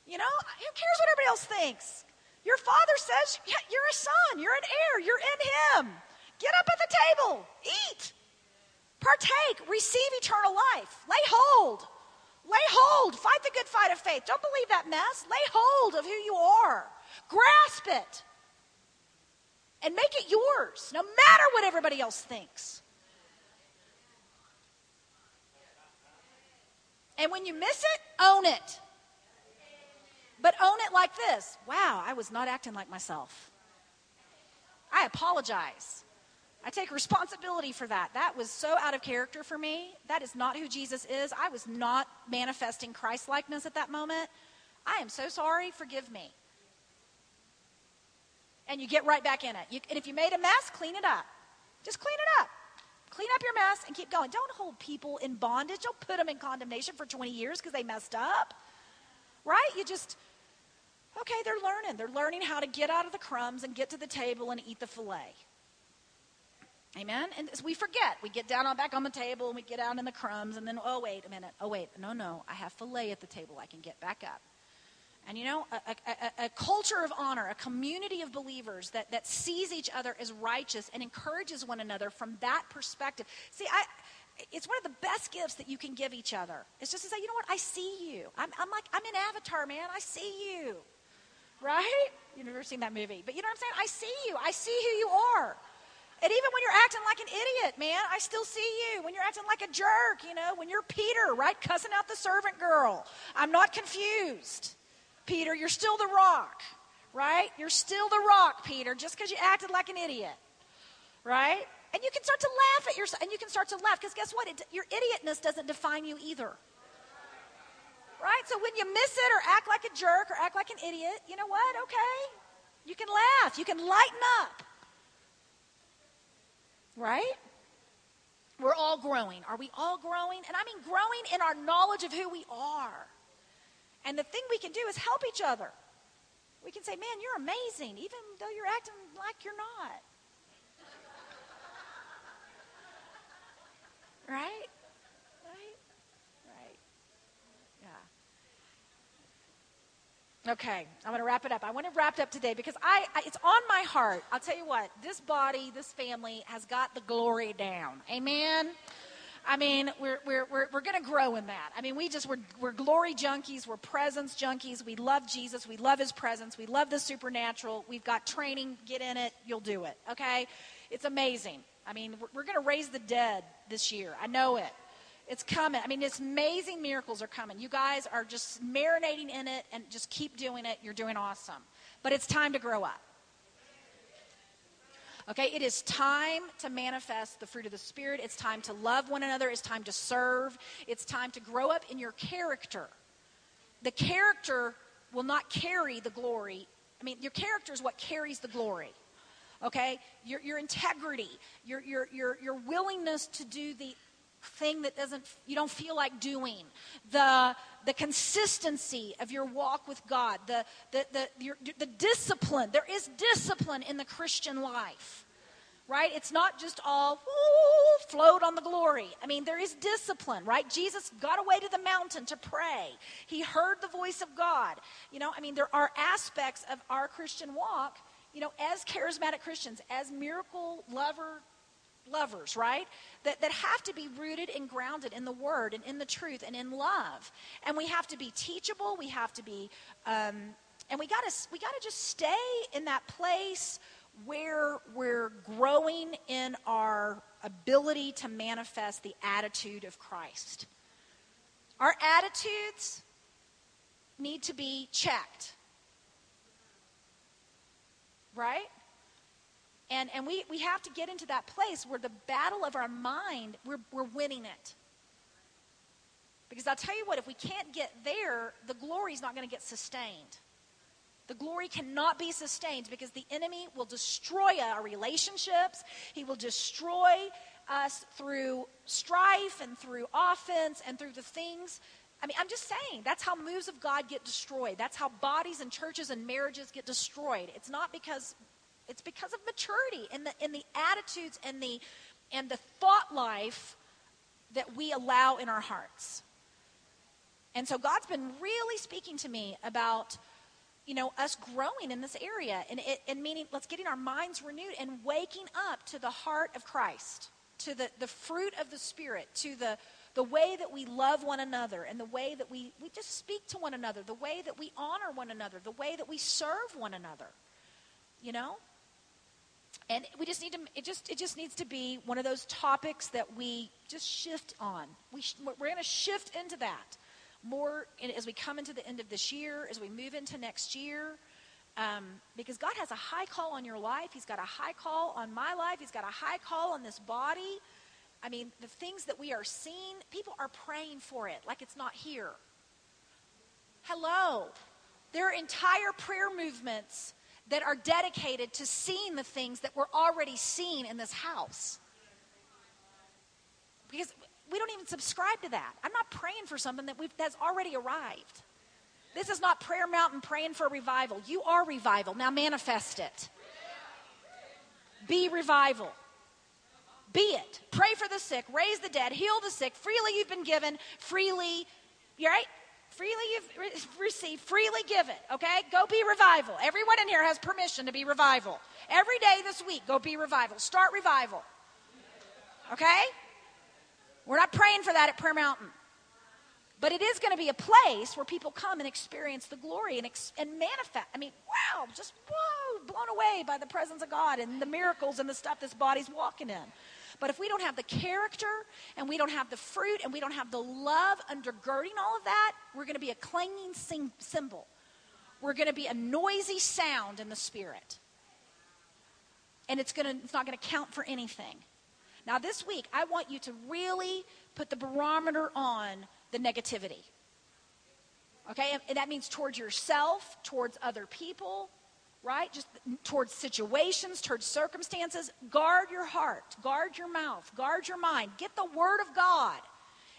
[SPEAKER 1] You know, who cares what everybody else thinks? Your father says you're a son, you're an heir, you're in him. Get up at the table, eat. Partake, receive eternal life. Lay hold. Lay hold. Fight the good fight of faith. Don't believe that mess. Lay hold of who you are. Grasp it. And make it yours, no matter what everybody else thinks. And when you miss it, own it. But own it like this Wow, I was not acting like myself. I apologize. I take responsibility for that. That was so out of character for me. That is not who Jesus is. I was not manifesting Christ likeness at that moment. I am so sorry. Forgive me. And you get right back in it. You, and if you made a mess, clean it up. Just clean it up. Clean up your mess and keep going. Don't hold people in bondage. Don't put them in condemnation for 20 years because they messed up. Right? You just, okay, they're learning. They're learning how to get out of the crumbs and get to the table and eat the filet. Amen? And we forget. We get down on back on the table and we get out in the crumbs and then, oh, wait a minute. Oh, wait. No, no. I have filet at the table. I can get back up. And you know, a, a, a, culture of honor, a community of believers that, that sees each other as righteous and encourages one another from that perspective. See, I, it's one of the best gifts that you can give each other. It's just to say, you know what? I see you. I'm, I'm like, I'm in Avatar, man. I see you. Right? You've never seen that movie. But you know what I'm saying? I see you. I see who you are. And even when you're acting like an idiot, man, I still see you. When you're acting like a jerk, you know, when you're Peter, right, cussing out the servant girl, I'm not confused. Peter, you're still the rock, right? You're still the rock, Peter, just because you acted like an idiot, right? And you can start to laugh at yourself, and you can start to laugh because guess what? It, your idiotness doesn't define you either. Right? So when you miss it or act like a jerk or act like an idiot, you know what? Okay. You can laugh. You can lighten up. Right? We're all growing. Are we all growing? And I mean growing in our knowledge of who we are. And the thing we can do is help each other. We can say, man, you're amazing, even though you're acting like you're not. *laughs* right? Okay, I'm going to wrap it up. I want to wrap it up today because I, I, it's on my heart. I'll tell you what, this body, this family has got the glory down. Amen. I mean, we're, we're, we're, we're going to grow in that. I mean, we just, we're, we're glory junkies. We're presence junkies. We love Jesus. We love his presence. We love the supernatural. We've got training. Get in it. You'll do it. Okay? It's amazing. I mean, we're, we're going to raise the dead this year. I know it. It's coming. I mean, it's amazing miracles are coming. You guys are just marinating in it and just keep doing it. You're doing awesome. But it's time to grow up. Okay, it is time to manifest the fruit of the Spirit. It's time to love one another. It's time to serve. It's time to grow up in your character. The character will not carry the glory. I mean, your character is what carries the glory. Okay? Your, your integrity, your, your, your, your willingness to do the thing that doesn't you don't feel like doing the the consistency of your walk with god the the the, your, the discipline there is discipline in the christian life right? It's not just all woo, float on the glory. I mean, there is discipline, right? Jesus got away to the mountain to pray. He heard the voice of God. You know, I mean, there are aspects of our Christian walk, you know, as charismatic Christians, as miracle lover lovers, right? That, that have to be rooted and grounded in the Word and in the truth and in love. And we have to be teachable. We have to be, um, and we got to we got to just stay in that place where we're growing in our ability to manifest the attitude of Christ. Our attitudes need to be checked. Right? And, and we, we have to get into that place where the battle of our mind, we're, we're winning it. Because I'll tell you what, if we can't get there, the glory is not going to get sustained. The glory cannot be sustained because the enemy will destroy our relationships. He will destroy us through strife and through offense and through the things. I mean, I'm just saying, that's how moves of God get destroyed. That's how bodies and churches and marriages get destroyed. It's not because it's because of maturity in the in the attitudes and the and the thought life that we allow in our hearts. And so God's been really speaking to me about you know, us growing in this area and, it, and meaning let's getting our minds renewed and waking up to the heart of Christ, to the, the fruit of the Spirit, to the, the way that we love one another and the way that we, we just speak to one another, the way that we honor one another, the way that we serve one another, you know? And we just need to, it just, it just needs to be one of those topics that we just shift on. We sh- we're going to shift into that more in, as we come into the end of this year, as we move into next year. Um, because God has a high call on your life. He's got a high call on my life. He's got a high call on this body. I mean, the things that we are seeing, people are praying for it like it's not here. Hello. There are entire prayer movements that are dedicated to seeing the things that we're already seeing in this house. Because we don't even subscribe to that. I'm not praying for something that that's already arrived. This is not Prayer Mountain praying for revival. You are revival. Now manifest it. Be revival. Be it. Pray for the sick, raise the dead, heal the sick. Freely you've been given, freely, you're right? Freely you've received, freely give it, okay? Go be revival. Everyone in here has permission to be revival. Every day this week, go be revival. Start revival. Okay? We're not praying for that at Prayer Mountain. But it is going to be a place where people come and experience the glory and, ex- and manifest. I mean, wow, just whoa, blown away by the presence of God and the miracles and the stuff this body's walking in. But if we don't have the character and we don't have the fruit and we don't have the love undergirding all of that, we're going to be a clanging sing- cymbal. We're going to be a noisy sound in the spirit. And it's, to, it's not going to count for anything. Now, this week, I want you to really put the barometer on the negativity. Okay? And that means towards yourself, towards other people, right? Just towards situations, towards circumstances. Guard your heart, guard your mouth, guard your mind. Get the Word of God.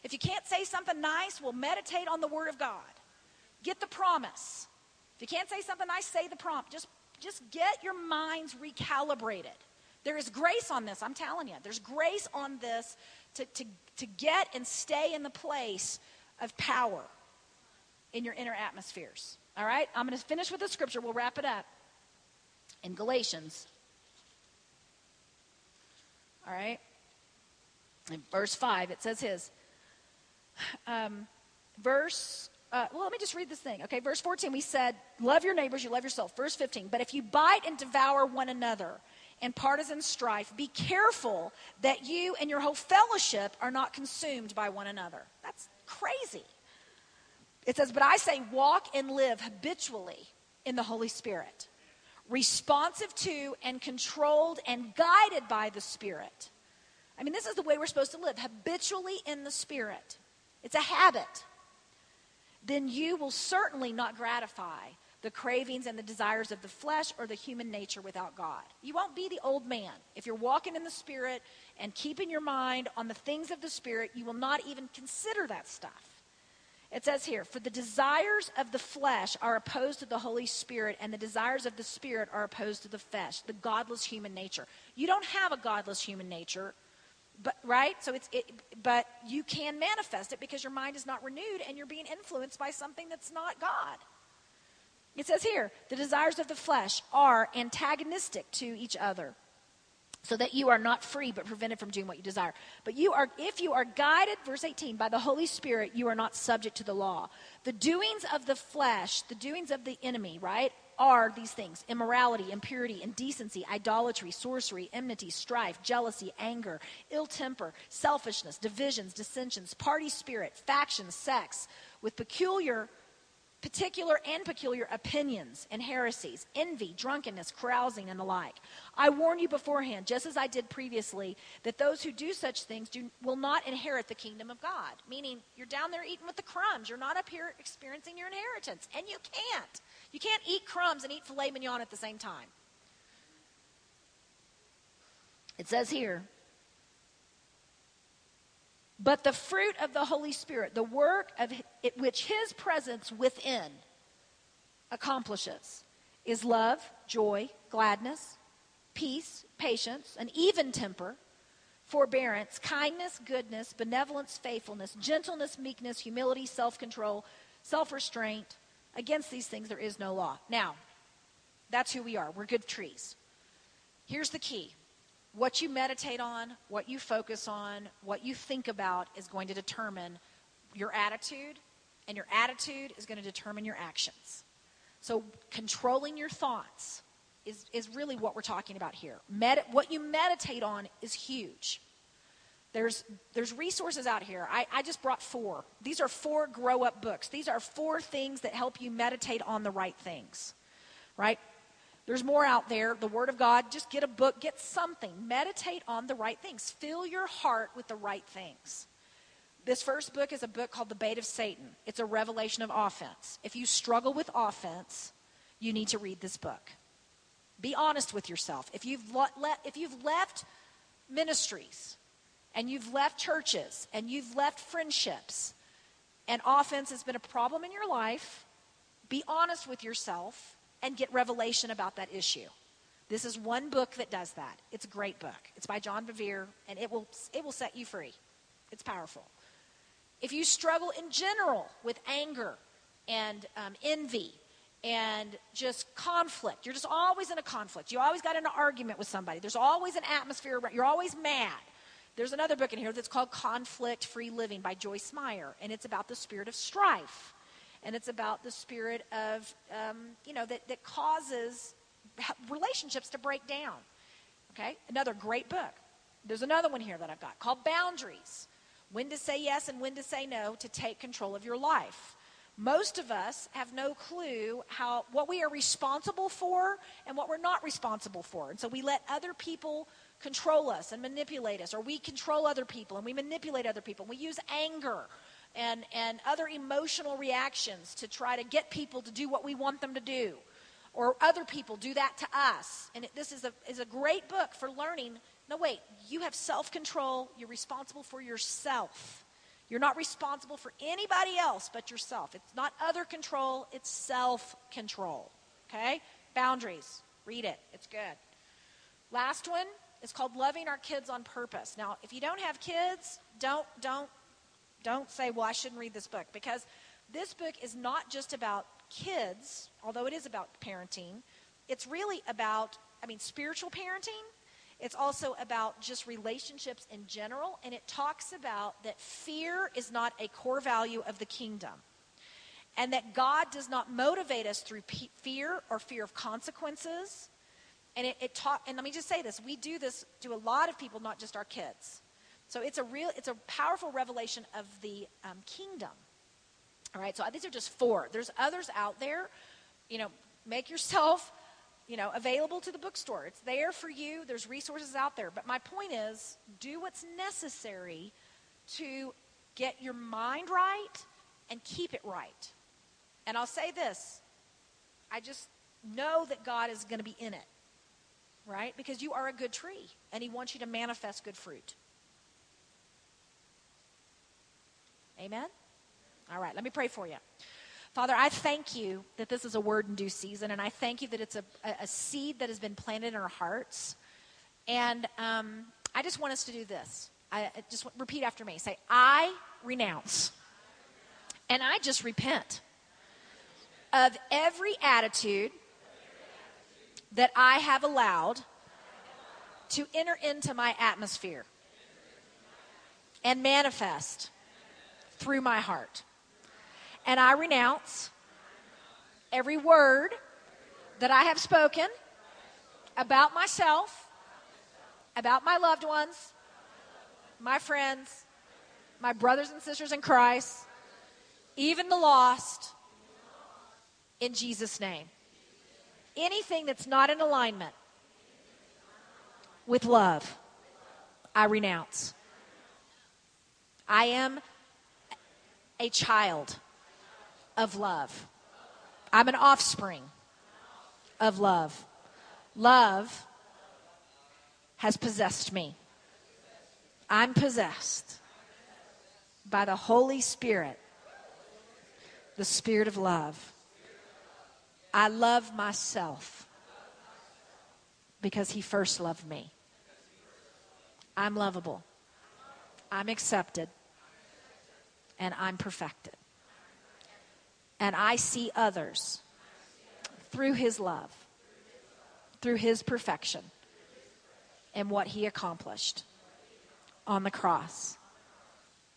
[SPEAKER 1] If you can't say something nice, well, meditate on the Word of God. Get the promise. If you can't say something nice, say the prompt. Just, just get your minds recalibrated. There is grace on this, I'm telling you. There's grace on this to, to, to get and stay in the place of power in your inner atmospheres. All right? I'm going to finish with the scripture. We'll wrap it up. In Galatians. All right? In verse 5, it says his. Um, verse uh, well, let me just read this thing. Okay, verse 14, we said, Love your neighbors, you love yourself. Verse 15, but if you bite and devour one another, in partisan strife, be careful that you and your whole fellowship are not consumed by one another. That's crazy. It says, But I say, walk and live habitually in the Holy Spirit, responsive to and controlled and guided by the Spirit. I mean, this is the way we're supposed to live habitually in the Spirit. It's a habit. Then you will certainly not gratify the cravings and the desires of the flesh or the human nature without God. You won't be the old man. If you're walking in the Spirit and keeping your mind on the things of the Spirit, you will not even consider that stuff. It says here, for the desires of the flesh are opposed to the Holy Spirit, and the desires of the Spirit are opposed to the flesh, the godless human nature. You don't have a godless human nature, but right? So it's it, but you can manifest it because your mind is not renewed and you're being influenced by something that's not God. It says here, the desires of the flesh are antagonistic to each other so that you are not free but prevented from doing what you desire. But you are, if you are guided, verse 18, by the Holy Spirit, you are not subject to the law. The doings of the flesh, the doings of the enemy, right, are these things immorality, impurity, indecency, idolatry, sorcery, enmity, strife, jealousy, anger, ill temper, selfishness, divisions, dissensions, party spirit, factions, sex, with peculiar particular and peculiar opinions and heresies, envy, drunkenness, carousing, and the like. I warn you beforehand, just as I did previously, that those who do such things do, will not inherit the kingdom of God. Meaning, you're down there eating with the crumbs. You're not up here experiencing your inheritance. And you can't. You can't eat crumbs and eat filet mignon at the same time. It says here, but the fruit of the Holy Spirit, the work of it, which His presence within accomplishes, is love, joy, gladness, peace, patience, an even temper, forbearance, kindness, goodness, benevolence, faithfulness, gentleness, meekness, humility, self control, self restraint. Against these things there is no law. Now, that's who we are. We're good trees. Here's the key what you meditate on, what you focus on, what you think about is going to determine your attitude, and your attitude is going to determine your actions. So, controlling your thoughts is, is really what we're talking about here. Medi- what you meditate on is huge. There's, there's resources out here. I, I just brought four. These are four grow up books. These are four things that help you meditate on the right things, right? There's more out there. The Word of God, just get a book, get something. Meditate on the right things. Fill your heart with the right things. This first book is a book called The Bait of Satan. It's a revelation of offense. If you struggle with offense, you need to read this book. Be honest with yourself. If you've, le- le- if you've left ministries and you've left churches and you've left friendships and offense has been a problem in your life, be honest with yourself and get revelation about that issue. This is one book that does that. It's a great book. It's by John Bevere, and it will, it will set you free. It's powerful. If you struggle in general with anger and um, envy and just conflict, you're just always in a conflict. You always got in an argument with somebody. There's always an atmosphere. around. You're always mad. There's another book in here that's called Conflict Free Living by Joyce Meyer, and it's about the spirit of strife and it's about the spirit of, um, you know, that, that causes relationships to break down. Okay? Another great book. There's another one here that I've got called Boundaries When to Say Yes and When to Say No to Take Control of Your Life. Most of us have no clue how what we are responsible for and what we're not responsible for. And so we let other people control us and manipulate us, or we control other people and we manipulate other people. We use anger and, and other emotional reactions to try to get people to do what we want them to do. Or other people do that to us. And it, this is a, is a great book for learning. No, wait, you have self control. You're responsible for yourself. You're not responsible for anybody else but yourself. It's not other control, it's self control. Okay? Boundaries. Read it, it's good. Last one is called Loving Our Kids on Purpose. Now, if you don't have kids, don't, don't don't say, well, I shouldn't read this book, because this book is not just about kids, although it is about parenting. It's really about, I mean, spiritual parenting. It's also about just relationships in general, and it talks about that fear is not a core value of the kingdom. And that God does not motivate us through fear or fear of consequences. And it, it taught, and let me just say this: we do this to a lot of people, not just our kids. So it's a real, it's a powerful revelation of the um, kingdom. All right, so these are just four. There's others out there. You know, make yourself, you know, available to the bookstore. It's there for you. There's resources out there. But my point is, do what's necessary to get your mind right and keep it right. And I'll say this I just know that God is going to be in it, right? Because you are a good tree, and He wants you to manifest good fruit. Amen? All right, let me pray for you. Father, I thank you that this is a word in due season, and I thank you that it's a, a seed that has been planted in our hearts. And um, I just want us to do this. I just repeat after me. Say, I renounce. And I just repent of every attitude that I have allowed to enter into my atmosphere and manifest through my heart. And I renounce every word that I have spoken about myself, about my loved ones, my friends, my brothers and sisters in Christ, even the lost, in Jesus' name. Anything that's not in alignment with love, I renounce. I am a child of love. I'm an offspring of love. Love has possessed me. I'm possessed by the Holy Spirit, the Spirit of love. I love myself because He first loved me. I'm lovable. I'm accepted. And I'm perfected. And I see others through His love, through His perfection, and what He accomplished on the cross.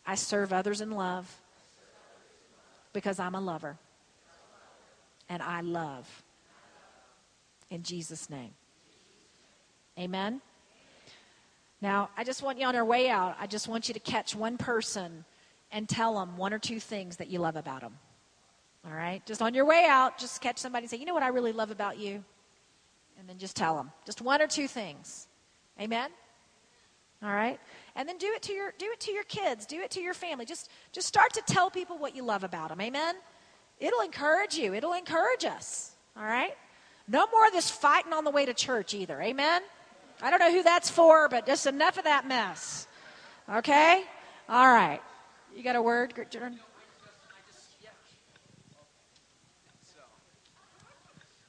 [SPEAKER 1] I serve others in love because I'm a lover. And I love. In Jesus' name. Amen. Now, I just want you on our way out, I just want you to catch one person and tell them one or two things that you love about them. All right? Just on your way out, just catch somebody and say, you know what I really love about you? And then just tell them. Just one or two things. Amen? All right? And then do it to your do it to your kids, do it to your family. Just just start to tell people what you love about them. Amen? It'll encourage you. It'll encourage us. All right? No more of this fighting on the way to church either. Amen? I don't know who that's for, but just enough of that mess. Okay? All right. You got a word, Jordan?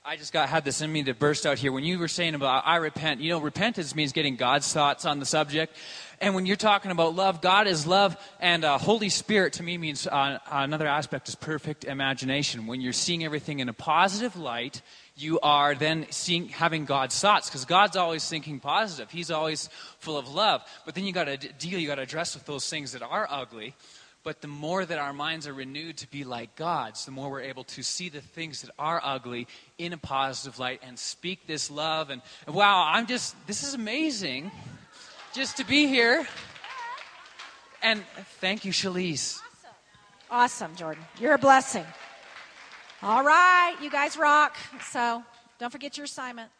[SPEAKER 2] I just got had this in me to burst out here. When you were saying about I repent, you know, repentance means getting God's thoughts on the subject. And when you're talking about love, God is love, and uh, Holy Spirit to me means uh, another aspect is perfect imagination. When you're seeing everything in a positive light, you are then seeing having God's thoughts because God's always thinking positive. He's always full of love. But then you got to deal, you got to address with those things that are ugly. But the more that our minds are renewed to be like God's, the more we're able to see the things that are ugly in a positive light and speak this love. And wow, I'm just, this is amazing just to be here. And thank you, Shalise.
[SPEAKER 1] Awesome. awesome, Jordan. You're a blessing. All right, you guys rock. So don't forget your assignment.